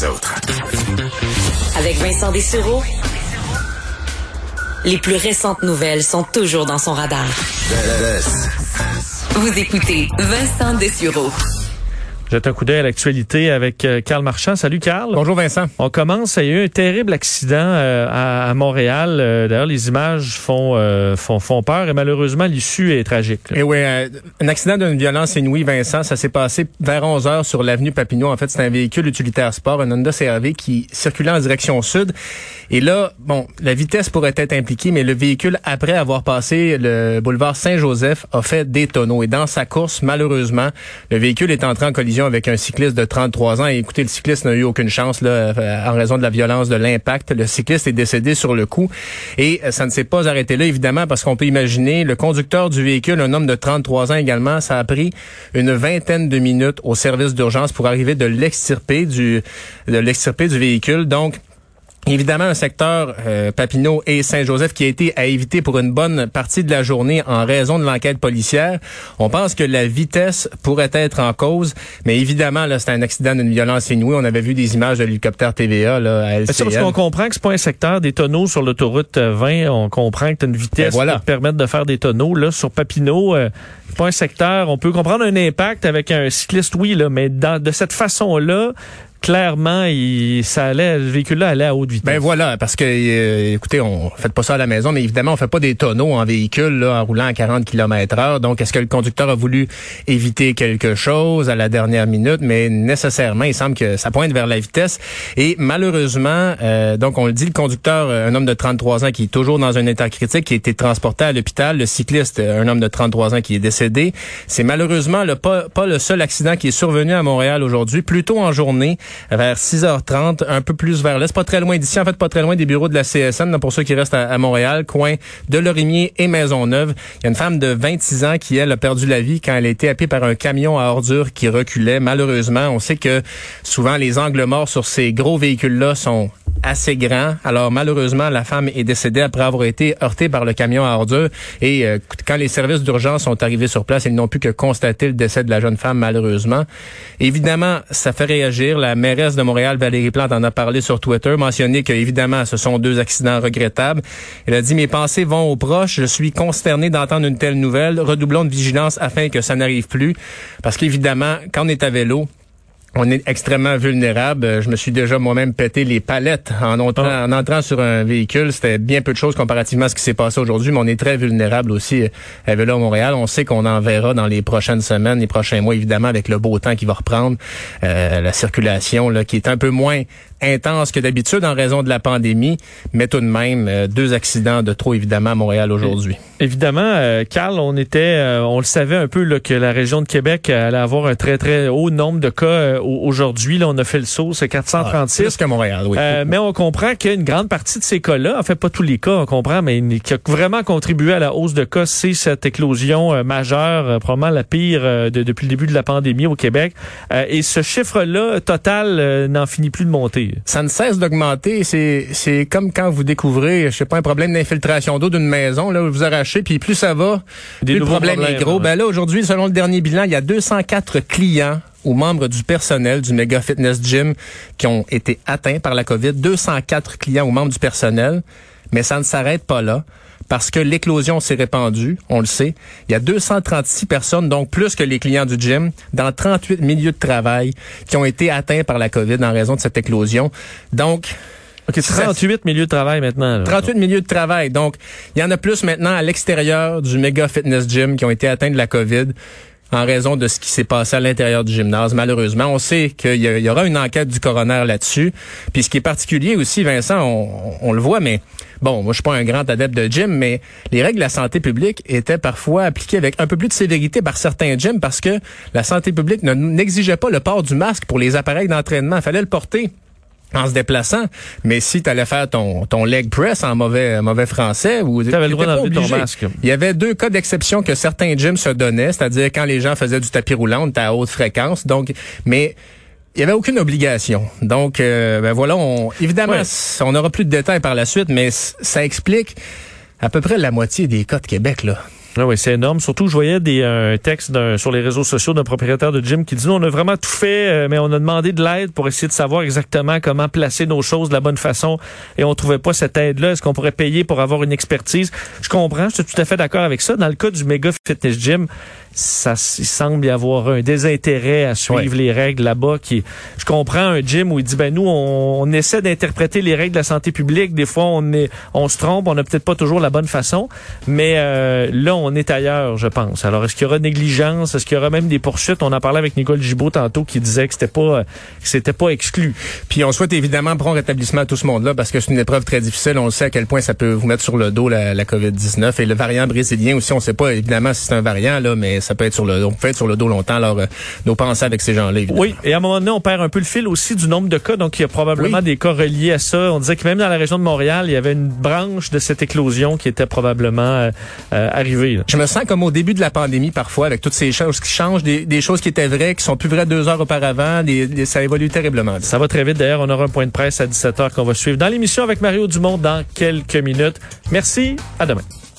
les autres. Avec Vincent Dessureau, les plus récentes nouvelles sont toujours dans son radar. Vous écoutez Vincent Dessureau. Jette un coup d'œil à l'actualité avec euh, Carl Marchand. Salut Carl. Bonjour Vincent. On commence. Il y a eu un terrible accident euh, à, Montréal. Euh, D'ailleurs, les images font, font, font peur et malheureusement, l'issue est tragique. Et oui, un accident d'une violence inouïe, Vincent. Ça s'est passé vers 11 heures sur l'avenue Papineau. En fait, c'est un véhicule utilitaire sport, un Honda CRV qui circulait en direction sud. Et là, bon, la vitesse pourrait être impliquée, mais le véhicule, après avoir passé le boulevard Saint-Joseph, a fait des tonneaux. Et dans sa course, malheureusement, le véhicule est entré en collision avec un cycliste de 33 ans. Écoutez, le cycliste n'a eu aucune chance là, en raison de la violence de l'impact. Le cycliste est décédé sur le coup. Et ça ne s'est pas arrêté là, évidemment, parce qu'on peut imaginer le conducteur du véhicule, un homme de 33 ans également, ça a pris une vingtaine de minutes au service d'urgence pour arriver de l'extirper du, du véhicule. Donc, Évidemment, un secteur euh, Papineau et Saint-Joseph qui a été à éviter pour une bonne partie de la journée en raison de l'enquête policière. On pense que la vitesse pourrait être en cause, mais évidemment, là, c'est un accident d'une violence inouïe. On avait vu des images de l'hélicoptère TVA là, à LCN. C'est parce qu'on comprend que c'est pas un secteur des tonneaux sur l'autoroute 20. On comprend que tu as une vitesse voilà. qui te permettre de faire des tonneaux. Là, sur Papineau, euh, pas un secteur. On peut comprendre un impact avec un cycliste, oui, là, mais dans, de cette façon-là, clairement, il, ça allait, le véhicule-là allait à haute vitesse. Ben voilà, parce que, euh, écoutez, on fait pas ça à la maison, mais évidemment, on fait pas des tonneaux en véhicule là, en roulant à 40 km heure. Donc, est-ce que le conducteur a voulu éviter quelque chose à la dernière minute? Mais nécessairement, il semble que ça pointe vers la vitesse. Et malheureusement, euh, donc on le dit, le conducteur, un homme de 33 ans qui est toujours dans un état critique, qui a été transporté à l'hôpital. Le cycliste, un homme de 33 ans qui est décédé. C'est malheureusement le, pas, pas le seul accident qui est survenu à Montréal aujourd'hui. Plutôt en journée, vers 6h30, un peu plus vers l'est, pas très loin d'ici, en fait pas très loin des bureaux de la CSN, pour ceux qui restent à, à, Montréal, coin de Lorimier et Maisonneuve. Il y a une femme de 26 ans qui, elle, a perdu la vie quand elle a été happée par un camion à ordures qui reculait. Malheureusement, on sait que souvent les angles morts sur ces gros véhicules-là sont assez grand. Alors malheureusement, la femme est décédée après avoir été heurtée par le camion à ordures. Et euh, quand les services d'urgence sont arrivés sur place, ils n'ont pu que constater le décès de la jeune femme, malheureusement. Évidemment, ça fait réagir. La mairesse de Montréal, Valérie Plante, en a parlé sur Twitter, mentionné que évidemment, ce sont deux accidents regrettables. Elle a dit, mes pensées vont aux proches. Je suis consternée d'entendre une telle nouvelle. Redoublons de vigilance afin que ça n'arrive plus. Parce qu'évidemment, quand on est à vélo, on est extrêmement vulnérable. Je me suis déjà moi-même pété les palettes en entrant, oh. en entrant sur un véhicule. C'était bien peu de choses comparativement à ce qui s'est passé aujourd'hui, mais on est très vulnérable aussi à Vélo à Montréal. On sait qu'on en verra dans les prochaines semaines, les prochains mois, évidemment, avec le beau temps qui va reprendre, euh, la circulation là, qui est un peu moins intense que d'habitude en raison de la pandémie, mais tout de même euh, deux accidents de trop évidemment à Montréal aujourd'hui. Évidemment, euh, Carl, on était, euh, on le savait un peu là, que la région de Québec allait avoir un très très haut nombre de cas aujourd'hui. Là, on a fait le saut, c'est 436. Ah, plus que Montréal, oui. mais on comprend qu'une grande partie de ces cas-là, en fait pas tous les cas, on comprend, mais qui a vraiment contribué à la hausse de cas, c'est cette éclosion majeure, probablement la pire de, depuis le début de la pandémie au Québec. et ce chiffre-là total n'en finit plus de monter. Ça ne cesse d'augmenter. C'est, c'est comme quand vous découvrez, je sais pas, un problème d'infiltration d'eau d'une maison, là, où vous arrachez, puis plus ça va, Des plus le problème est gros. Ben là, aujourd'hui, selon le dernier bilan, il y a 204 clients ou membres du personnel du Mega Fitness Gym qui ont été atteints par la COVID. 204 clients ou membres du personnel. Mais ça ne s'arrête pas là parce que l'éclosion s'est répandue, on le sait. Il y a 236 personnes, donc plus que les clients du gym, dans 38 milieux de travail qui ont été atteints par la COVID en raison de cette éclosion. Donc, OK, 38 milieux de travail maintenant. Là. 38 milieux de travail. Donc, il y en a plus maintenant à l'extérieur du méga fitness gym qui ont été atteints de la COVID en raison de ce qui s'est passé à l'intérieur du gymnase. Malheureusement, on sait qu'il y, aura une enquête du coroner là-dessus. Puis ce qui est particulier aussi, Vincent, on, le voit, mais bon, moi je suis pas un grand adepte de gym, mais les règles de la santé publique étaient parfois appliquées avec un peu plus de sévérité par certains gyms parce que la santé publique n'exigeait pas le port du masque pour les appareils d'entraînement. Fallait le porter en se déplaçant. Mais si tu allais faire ton, ton leg press en mauvais, mauvais français, ou tu avais le droit d'enlever ton masque. Il y avait deux cas d'exception que certains gyms se donnaient, c'est-à-dire quand les gens faisaient du tapis roulant, à haute fréquence. Donc, mais il y avait aucune obligation. Donc, euh, ben voilà, on, évidemment, ouais. on n'aura plus de détails par la suite, mais ça explique à peu près la moitié des cas de Québec, là. Ah oui, c'est énorme. Surtout, je voyais des euh, textes sur les réseaux sociaux d'un propriétaire de gym qui dit, on a vraiment tout fait, euh, mais on a demandé de l'aide pour essayer de savoir exactement comment placer nos choses de la bonne façon et on trouvait pas cette aide-là. Est-ce qu'on pourrait payer pour avoir une expertise? Je comprends, je suis tout à fait d'accord avec ça. Dans le cas du méga fitness gym, ça il semble y avoir un désintérêt à suivre les règles là-bas qui je comprends un gym où il dit ben nous on, essaie d'interpréter les règles de la santé publique. Des fois on est on se trompe on n'a peut-être pas toujours la bonne façon. Mais euh, là on est ailleurs je pense. Alors est-ce qu'il y aura négligence? Est-ce qu'il y aura même des poursuites? On en parlait avec Nicole Gibault tantôt qui disait que c'était pas que c'était pas exclu. Puis on souhaite évidemment prendre rétablissement à tout ce monde-là parce que c'est une épreuve très difficile. On sait à quel point ça peut vous mettre sur le dos la, la COVID-19 et le variant brésilien aussi on sait pas évidemment si c'est un variant là mais ça peut être sur le, on peut être sur le dos longtemps. Alors, euh, nos pensées avec ces gens-là. Oui, et à un moment donné, on perd un peu le fil aussi du nombre de cas. Donc, il y a probablement des cas reliés à ça. On disait que même dans la région de Montréal, il y avait une branche de cette éclosion qui était probablement euh, euh, arrivée. Je me sens comme au début de la pandémie parfois, avec toutes ces choses qui changent, des, choses qui étaient vraies, qui sont plus vraies deux heures auparavant. ça évolue terriblement. Ça va très vite. D'ailleurs, on aura un point de presse à 17h qu'on va suivre dans l'émission avec Mario Dumont dans quelques minutes. Merci. À demain.